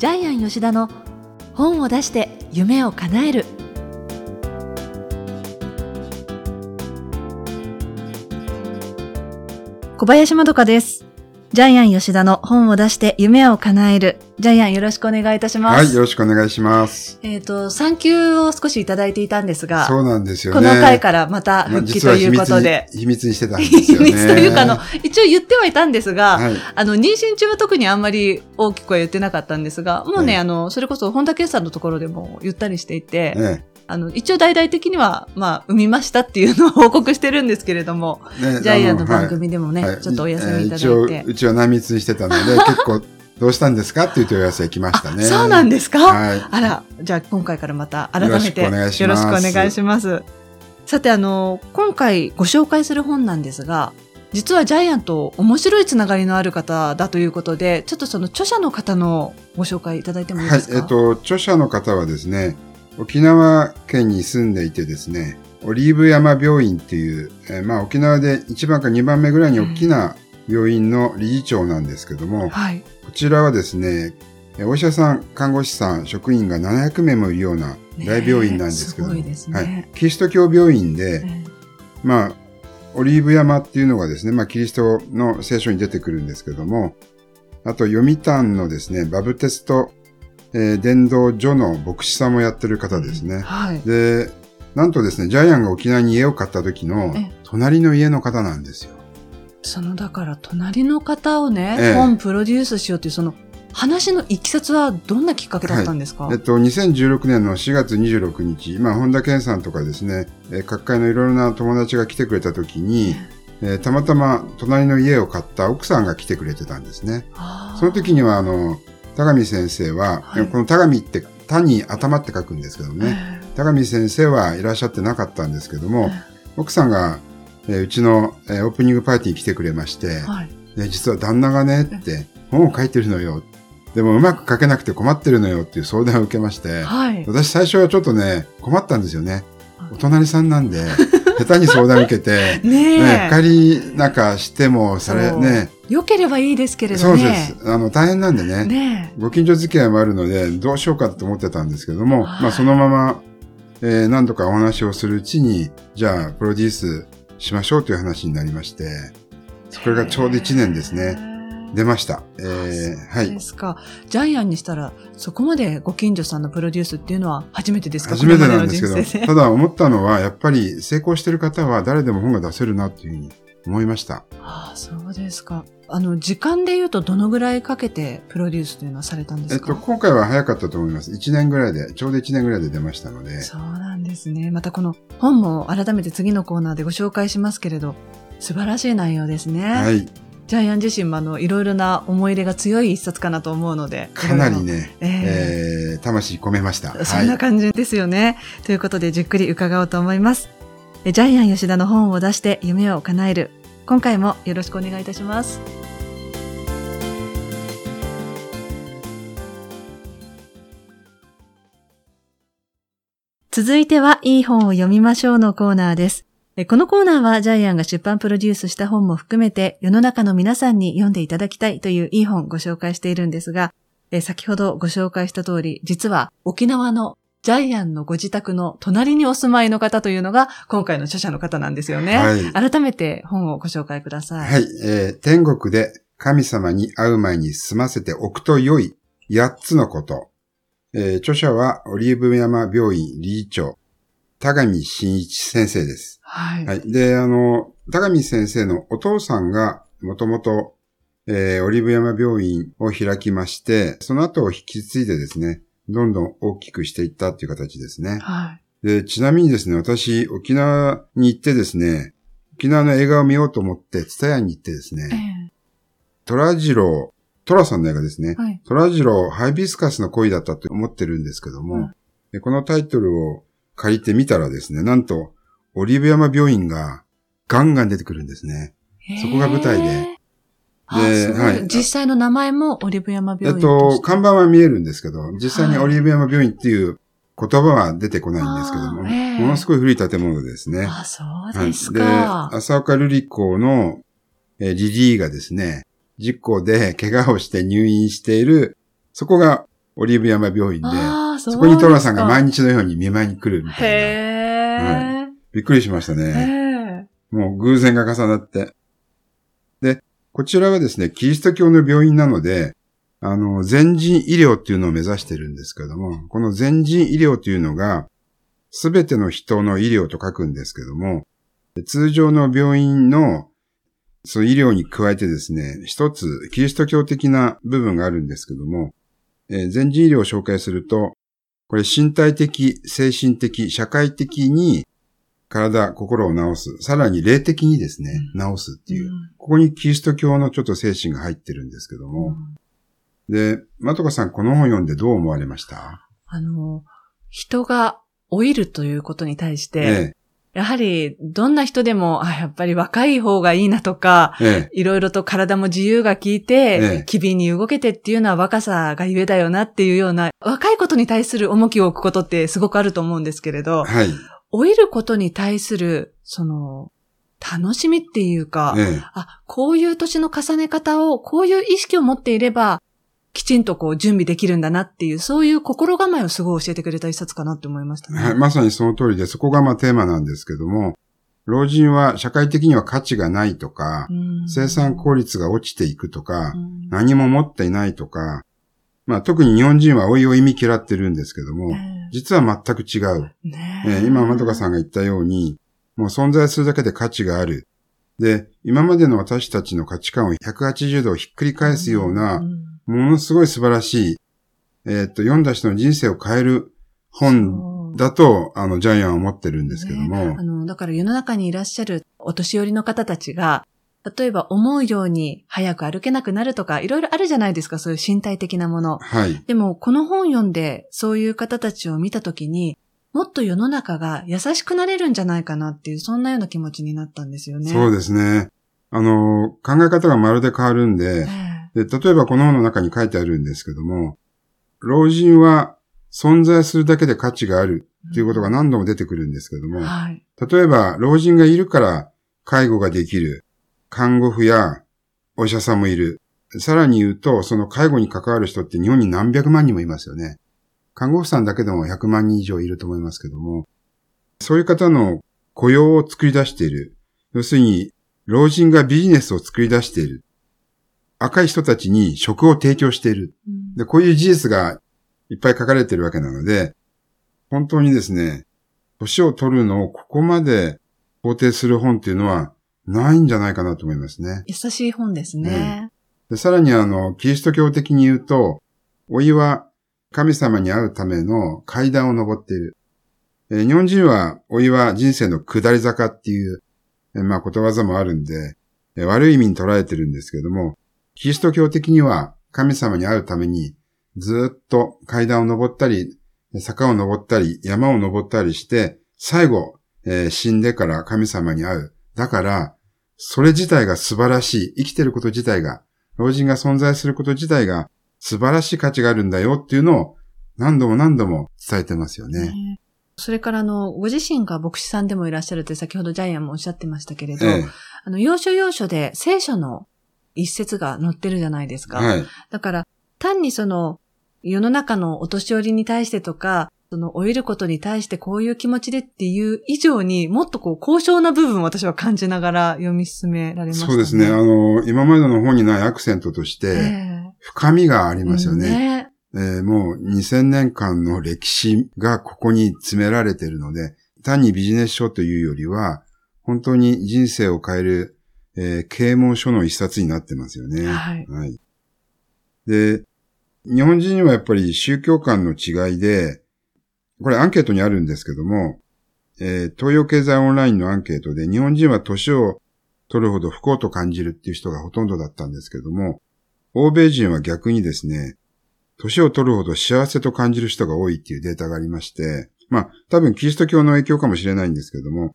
ジャイアン吉田の本を出して夢を叶える。小林まどかです。ジャイアン吉田の本を出して夢を叶える。ジャイアンよろしくお願いいたします。はい、よろしくお願いします。えっ、と、産休を少しいただいていたんですが、そうなんですよね。この回からまた復帰ということで。秘密にしてたんです秘よね。密というか、あの、一応言ってはいたんですが、はい、あの、妊娠中は特にあんまり大きくは言ってなかったんですが、もうね、はいあの、それこそ本田圭さんのところでも言ったりしていて、ねあの、一応大々的には、まあ、産みましたっていうのを報告してるんですけれども、ね ジャイアンのあ番組でもね、はいちょっとお休みいただいて。えー一応、うちは内密にしてたので、結構、どうしたんですかっていう問い合わせが来ましたね。あそうなんですか、はい。あら、じゃあ今回からまた改めてよろしくお願いします。さてあの、今回ご紹介する本なんですが、実はジャイアンと面白いつながりのある方だということで、ちょっとその著者の方のご紹介いただいてもいいはいです、か？えっ、と、著者の方はですね、沖縄県に住んでいてですね、オリーブ山病院っていう、えーまあ沖縄で1番か2番目ぐらいに大きな病院の理事長なんですけども、はい。こちらはですね、えお医者さん、看護師さん、職員が700名もいるような大病院なんですけども、ねねはい。キリスト教病院で、えまあ、オリーブ山っていうのがですね、まあ、キリストの聖書に出てくるんですけども、あと、読谷のですね、バブテスト、えー伝道所の牧師さんもやってる方ですえね。はい。で、なんとですね、ジャイアンが沖縄に家を買った時のええ、隣の家の方なんですよ。その、だから、隣の方をね、ええ本プロデュースしようという、その、話のいきさつはどんなきっかけだったんですか、えっと、2016年の4月26日、まあ、本田健さんとかですね、えー各界のいろいろな友達が来てくれた時に、えーたまたま隣の家を買った奥さんが来てくれてたんですね。その時には、あの、田上先生は、はいこの田上って、田に頭って書くんですけどね、え田上先生はいらっしゃってなかったんですけども、え奥さんが、えーうちの、えーオープニングパーティーに来てくれまして、はい。で実は旦那がねって、本を書いてるのよ。でもうまく書けなくて困ってるのよっていう相談を受けまして、はい。私最初はちょっとね、困ったんですよねはい。お隣さんなんで、下手に相談受けて、ねえ。ね、仮なんかしても、それね、良ければいいですけれそうでどね。す。あの、大変なんでね。ねご近所付き合いもあるので、どうしようかと思ってたんですけども、はいまあそのまま、えー何度かお話をするうちに、じゃあ、プロデュースしましょうという話になりまして、それがちょうど1年ですね。出ました。えーはい。ですか。ジャイアンにしたら、そこまでご近所さんのプロデュースっていうのは初めてですか？初めてなんですけど、ただ思ったのは、やっぱり成功してる方は誰でも本が出せるなっていうふうに思いました。ああ、そうですか。あの、時間で言うとどのぐらいかけてプロデュースというのはされたんですか？えっと、今回は早かったと思います。1年ぐらいで、ちょうど1年ぐらいで出ましたので、そうなんですね。またこの本も改めて次のコーナーでご紹介しますけれど、素晴らしい内容ですね。はい。ジャイアン自身もあの、いろいろな思い入れが強い一冊かなと思うので。かなり。ね、ええー魂込めました。そんな感じですよね。ということで、じっくり伺おうと思います。ジャイアン吉田の本を出して夢を叶える。今回もよろしくお願いいたします。続いては、いい本を読みましょうのコーナーです。このコーナーはジャイアンが出版プロデュースした本も含めて世の中の皆さんに読んでいただきたいといういい本をご紹介しているんですが、先ほどご紹介した通り、実は沖縄のジャイアンのご自宅の隣にお住まいの方というのが今回の著者の方なんですよね。はい改めて本をご紹介ください。はい、えー天国で神様に会う前に済ませておくと良い8つのこと。えー著者はオリーブ山病院理事長、田上真一先生です。はい。はい。で、あの、田上先生のお父さんがもともと、えーオリーブ山病院を開きまして、その後を引き継いでですね、どんどん大きくしていったっていう形ですね。はい。で、ちなみにですね、私、沖縄に行ってですね、沖縄の映画を見ようと思って、ツタヤに行ってですえね、トラジロー、トラさんの映画ですねえ。はい。トラジロー、ハイビスカスの恋だったと思ってるんですけども、うんでこのタイトルを借りてみたらですね、なんと、オリーブ山病院がガンガン出てくるんですね。そこが舞台でではい実際の名前もオリブ山えっ病院として。と、看板は見えるんですけど、実際にはいオリーブ山病院っていう言葉は出てこないんですけども、ものすごい古い建物ですね。あ、そうはいですで、か。浅岡瑠璃子の、えーリリーがですね、事故で怪我をして入院している、そこがオリーブ山病院で、そこにトラさんが毎日日のように見舞いに来るみたいな。へえ。びっくりしましたへね。え。もう偶然が重なって。で、こちらはですね、キリスト教の病院なので、あの、全人医療っていうのを目指してるんですけども、この全人医療というのが、すべての人の医療と書くんですけども、通常の病院のその医療に加えてですね、一つキリスト教的な部分があるんですけども、えー全人医療を紹介すると、これ身体的、精神的、社会的に体、心を治す。さらに霊的にですね、治すっていう。ここにキリスト教のちょっと精神が入ってるんですけどうんも。で、まとかさんこの本読んでどう思われました？あの、人が老いるということに対して、えやはり、どんな人でも、あ、やっぱり若い方がいいなとか、え、えいろいろと体も自由が効いえてえ、機敏に動けてっていうのは若さがゆえだよなっていうような、若いことに対する重きを置くことってすごくあると思うんですけれえ。ど、はい。老いることに対する、その、楽しみっていうか、ええ。あ、こういう年の重ね方を、こういう意識を持っていれば、きちんとこう準備できるんだなっていう、そういう心構えをすごい教えてくれた一冊かなって思いましたね。はい、まさにその通りで、そこがまあテーマなんですけども、老人は社会的には価値がないとか、うん生産効率が落ちていくとかう、ん何も持っていないとか、まあ特に日本人は老いを意味嫌ってるんですけども、え実は全く違う。えねえ。ー今、まどかさんが言ったように、もう存在するだけで価値がある。で、今までの私たちの価値観を180度ひっくり返すような、ん。ものすごい素晴らしい、えーっと、読んだ人の人生を変える本だと、あの、ジャイアンは思ってるんですけども、ねあの、だから世の中にいらっしゃるお年寄りの方たちが、例えば思うように早く歩けなくなるとか、いろいろあるじゃないですか、そういう身体的なもの。はい。でも、この本読んで、そういう方たちを見たときに、もっと世の中が優しくなれるんじゃないかなっていう、そんなような気持ちになったんですよね。そうですね。あの、考え方がまるで変わるんで、えで、例えばこの本の中に書いてあるんですけども、老人は存在するだけで価値があるえということが何度も出てくるんですけども、はい。例えば老人がいるから介護ができる、看護婦やお医者さんもいる。さらに言うと、その介護に関わる人って日本に何百万人もいますよね。看護婦さんだけでも100万人以上いると思いますけども、そういう方の雇用を作り出している。要するに、老人がビジネスを作り出している。赤い人たちに職を提供している。うんで、こういう事実がいっぱい書かれてるわけなので、本当にですね、年を取るのをここまで肯定する本っていうのはないんじゃないかなと思いますね。優しい本ですね。でさらにあの、キリスト教的に言うと、老いは神様に会うための階段を登っている。えー日本人は老いは人生の下り坂っていう、えーまあことわざもあるんで、えー悪い意味に捉えてるんですけども、キリスト教的には神様に会うためにずーっと階段を登ったり、坂を登ったり、山を登ったりして、最後、えー死んでから神様に会う。だから、それ自体が素晴らしい。生きてること自体が、老人が存在すること自体が素晴らしい価値があるんだよっていうのを何度も何度も伝えてますよね。ねそれからあの、ご自身が牧師さんでもいらっしゃるって先ほどジャイアンもおっしゃってましたけれど、えあの、要所要所で聖書の一節が載ってるじゃないですか。えはい。だから、単にその、世の中のお年寄りに対してとか、その、老いることに対してこういう気持ちでっていう以上にもっとこう、高尚な部分を私は感じながら読み進められましたね。そうですね。あの、今までの本にないアクセントとしえて、え深みがありますよね。ねえーもう2000年間の歴史がここに詰められているので、単にビジネス書というよりは、本当に人生を変える、えー啓蒙書の一冊になってますよね。はいはい。で、日本人はやっぱり宗教観の違いで、これアンケートにあるんですけども、えー東洋経済オンラインのアンケートで日本人は年を取るほど不幸と感じるっていう人がほとんどだったんですけども、欧米人は逆にですね、年を取るほど幸せと感じる人が多いっていうデータがありまして、まあ、多分キリスト教の影響かもしれないんですけども、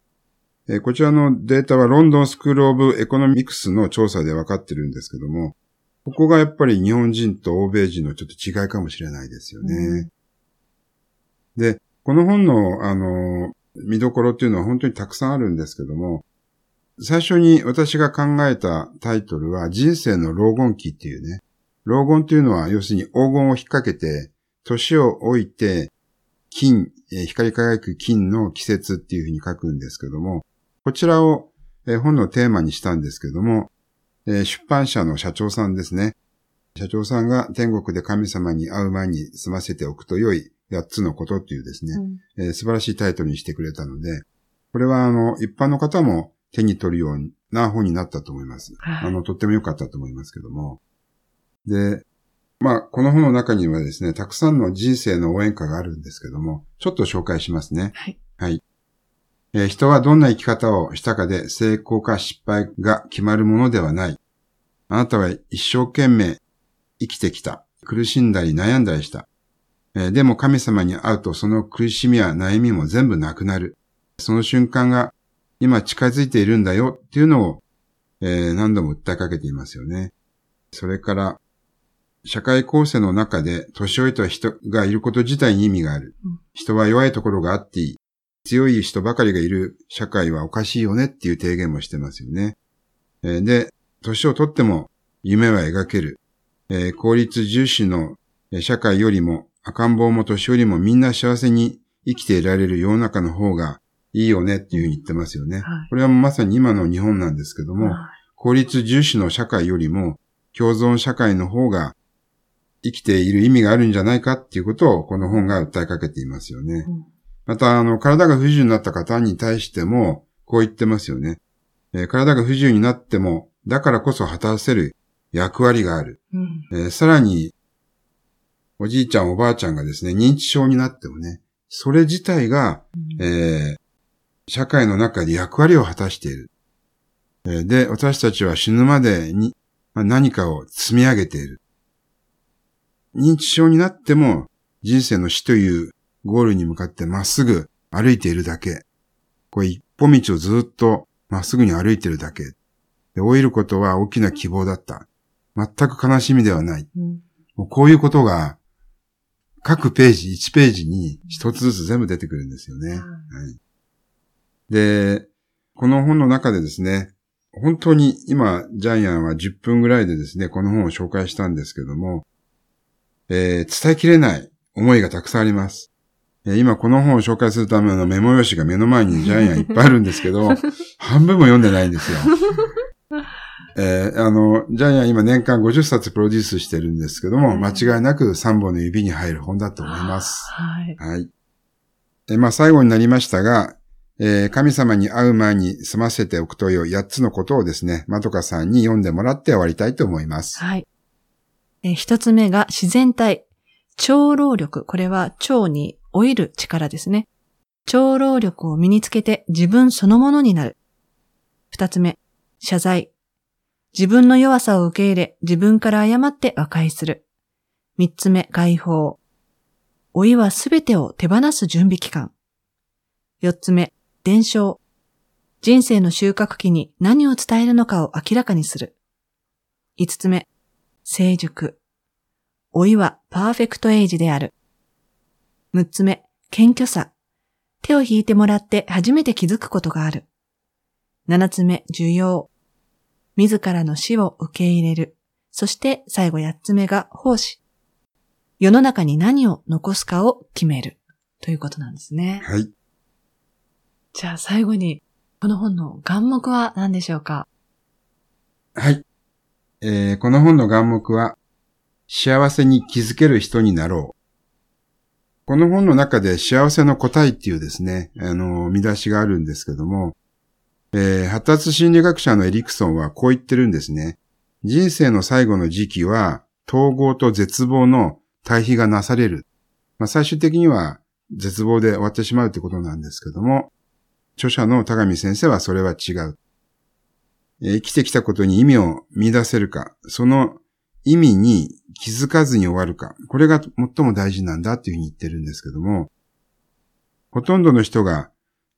えーこちらのデータはロンドンスクールオブエコノミクスの調査で分かってるんですけども、ここがやっぱり日本人と欧米人のちょっと違いかもしれないですよね。で、この本の、あの、見どころっていうのは本当にたくさんあるんですけども、最初に私が考えたタイトルは人生の老後期っていうね、老後っていうのは要するに黄金を引っ掛けて年を置いて、金、光り輝く金の季節っていうふうに書くんですけども、こちらを本のテーマにしたんですけども、出版社の社長さんですね。社長さんが天国で神様に会う前に済ませておくと良い8つのことっていうですね、うん、えー、素晴らしいタイトルにしてくれたので、これはあの、一般の方も手に取るような本になったと思います。はい、あの、とっても良かったと思いますけども。で、まあ、この本の中にはですね、たくさんの人生の応援歌があるんですけども、ちょっと紹介しますね。はい。はい。えー、人はどんな生き方をしたかで成功か失敗が決まるものではない。あなたは一生懸命生きてきた。苦しんだり悩んだりした。えー、でも神様に会うとその苦しみや悩みも全部なくなる。その瞬間が今近づいているんだよっていうのを、えー、何度も訴えかけていますよね。それから、社会構成の中で年老いた人がいること自体に意味がある。人は弱いところがあっていい。強い人ばかりがいる社会はおかしいよねっていう提言もしてますよね。えー、で、年をとっても夢は描ける。えー、効率重視の社会よりも赤ん坊も年寄りもみんな幸せに生きていられる世の中の方がいいよねっていうふうに言ってますよね。はい、これはまさに今の日本なんですけども、はい、効率重視の社会よりも共存社会の方が生きている意味があるんじゃないかっていうことをこの本が訴えかけていますよね。うん、また、あの、体が不自由になった方に対してもこう言ってますよね。えー、体が不自由になっても、だからこそ果たせる役割がある。うん、えー、さらに、おじいちゃんおばあちゃんがですね、認知症になってもね、それ自体が、うん、えー、社会の中で役割を果たしている。えー、で、私たちは死ぬまでに、まあ、何かを積み上げている。認知症になっても人生の死というゴールに向かってまっすぐ歩いているだけ。これ一歩道をずっとまっすぐに歩いているだけ。で、老いることは大きな希望だった。全く悲しみではない。うん、もうこういうことが各ページ、1ページに一つずつ全部出てくるんですよね。はい、で、この本の中でですね、本当に今、ジャイアンは10分ぐらいでですね、この本を紹介したんですけども、えー、伝えきれない思いがたくさんあります。えー、今この本を紹介するためのメモ用紙が目の前にジャイアンいっぱいあるんですけど、半分も読んでないんですよ。えー、あの、ジャイアン今年間50冊プロデュースしてるんですけども、間違いなく3本の指に入る本だと思います。はい。はい。えまあ最後になりましたが、えー、神様に会う前に済ませておくという8つのことをですね、まどかさんに読んでもらって終わりたいと思います。はい。えー、一つ目が自然体。超労力。これは腸に老いる力ですね。超労力を身につけて自分そのものになる。二つ目、謝罪。自分の弱さを受け入れ、自分から謝って和解する。三つ目、解放。老いはすべてを手放す準備期間。四つ目、伝承。人生の収穫期に何を伝えるのかを明らかにする。五つ目、成熟。老いはパーフェクトエイジである。六つ目、謙虚さ。手を引いてもらって初めて気づくことがある。七つ目、需要。自らの死を受け入れる。そして最後八つ目が奉仕。世の中に何を残すかを決める。ということなんですね。はい。じゃあ最後に、この本の願目は何でしょうか？はい。えー、この本の願目は、幸せに気づける人になろう。この本の中で幸せの答えっていうですね、あの、見出しがあるんですけども、えー、発達心理学者のエリクソンはこう言ってるんですね。人生の最後の時期は、統合と絶望の対比がなされる。まあ、最終的には絶望で終わってしまうってことなんですけども、著者の田上先生はそれは違う。え、生きてきたことに意味を見出せるか、その意味に気づかずに終わるか、これが最も大事なんだっていうふうに言ってるんですけども、ほとんどの人が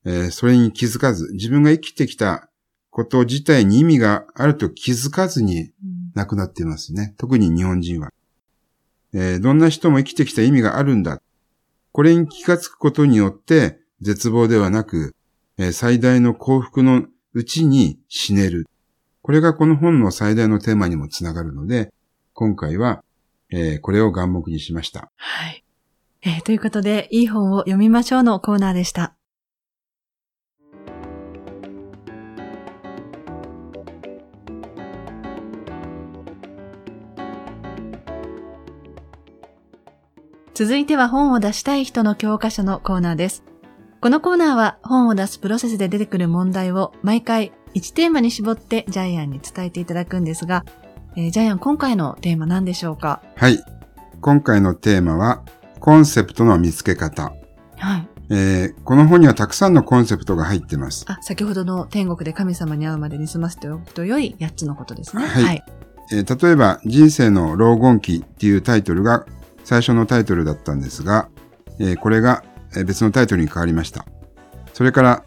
えー、それに気づかず、自分が生きてきたこと自体に意味があると気づかずに亡くなっていますね。うん、特に日本人は、えー、どんな人も生きてきた意味があるんだ。これに気がつくことによって、絶望ではなく、えー、最大の幸福のうちに死ねる。これがこの本の最大のテーマにもつながるので、今回は、えー、これを眼目にしました。はい。えーということで、いい本を読みましょうのコーナーでした。続いては本を出したい人の教科書のコーナーです。このコーナーは本を出すプロセスで出てくる問題を毎回1テーマに絞ってジャイアンに伝えていただくんですが、えージャイアン今回のテーマ何でしょうか？はい。今回のテーマは、コンセプトの見つけ方。はい。えーこの本にはたくさんのコンセプトが入ってます。あ、先ほどの天国で神様に会うまでに済ませておくと良い8つのことですね。はいえー例えば、人生の老言期っていうタイトルが最初のタイトルだったんですが、えーこれが別のタイトルに変わりました。それから、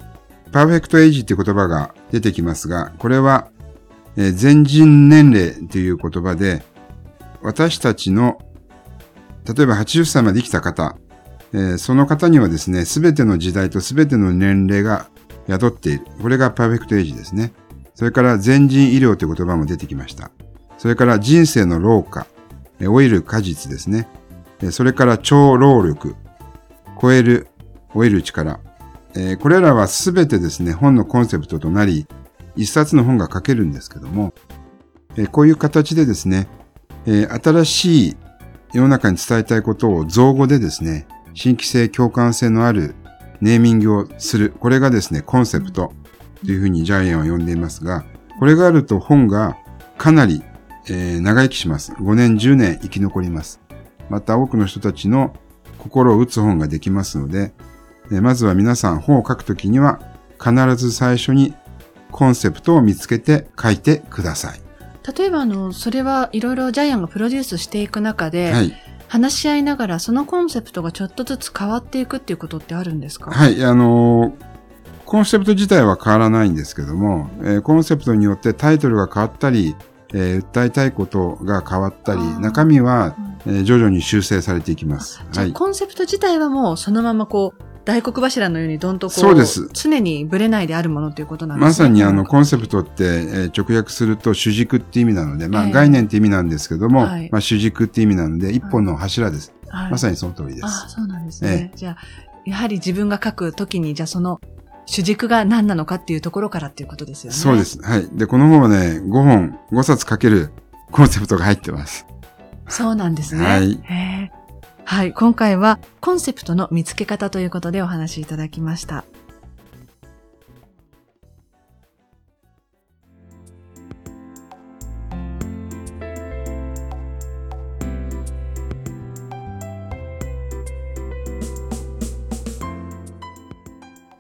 パーフェクトエイジって言葉が出てきますが、これは、えー全人年齢という言葉で、私たちの、例えば80歳まで生きた方、えーその方にはですね、すべての時代とすべての年齢が宿っている。これがパーフェクトエイジですね。それから全人医療という言葉も出てきました。それから人生の老化、え老いる果実ですね。それから超労力、超える、老いる力。これらはすべてですね、本のコンセプトとなり、一冊の本が書けるんですけども、こういう形でですね、新しい世の中に伝えたいことを造語でですね、新規性、共感性のあるネーミングをする。これがですね、コンセプトというふうにジャイアンは呼んでいますが、これがあると本がかなり、えー長生きします。5年、10年生き残ります。また多くの人たちの心を打つ本ができますので、えーまずは皆さん本を書くときには必ず最初にコンセプトを見つけて書いてください。例えば、あの、それはいろいろジャイアンがプロデュースしていく中で、はい。話し合いながらそのコンセプトがちょっとずつ変わっていくっていうことってあるんですか？はい、あのーコンセプト自体は変わらないんですけども、えーコンセプトによってタイトルが変わったり、えー訴えたいことが変わったり中身は、うんえー徐々に修正されていきます。じゃあ、はい。コンセプト自体はもうそのままこう、大黒柱のようにどんとこう、そうです常にブレないであるものということなんですね。まさにあの、うんコンセプトって、えー直訳すると主軸って意味なので、まあ、ええ概念って意味なんですけども、はいまあ、主軸って意味なので、一本の柱です。はいまさにその通りです。あそうなんですね。じゃあ、やはり自分が書くときに、じゃあその主軸が何なのかっていうところからっていうことですよね。そうで。す。はい。で、この本はね、5本、5冊書けるコンセプトが入ってます。そうなんですね。はいはい。今回はコンセプトの見つけ方ということでお話しいただきました。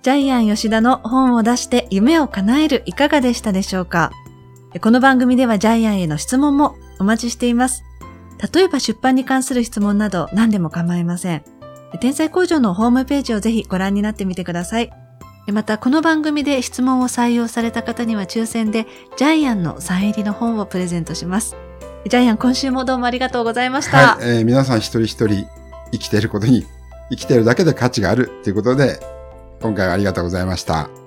ジャイアン吉田の本を出して夢を叶えるいかがでしたでしょうか？この番組ではジャイアンへの質問もお待ちしています。例えば出版に関する質問など何でも構いません。天才工場のホームページをぜひご覧になってみてください。また、この番組で質問を採用された方には抽選でジャイアンのサイン入りの本をプレゼントします。ジャイアン、今週もどうもありがとうございました。はい、えー皆さん一人一人生きていることに、生きているだけで価値があるということで、今回はありがとうございました。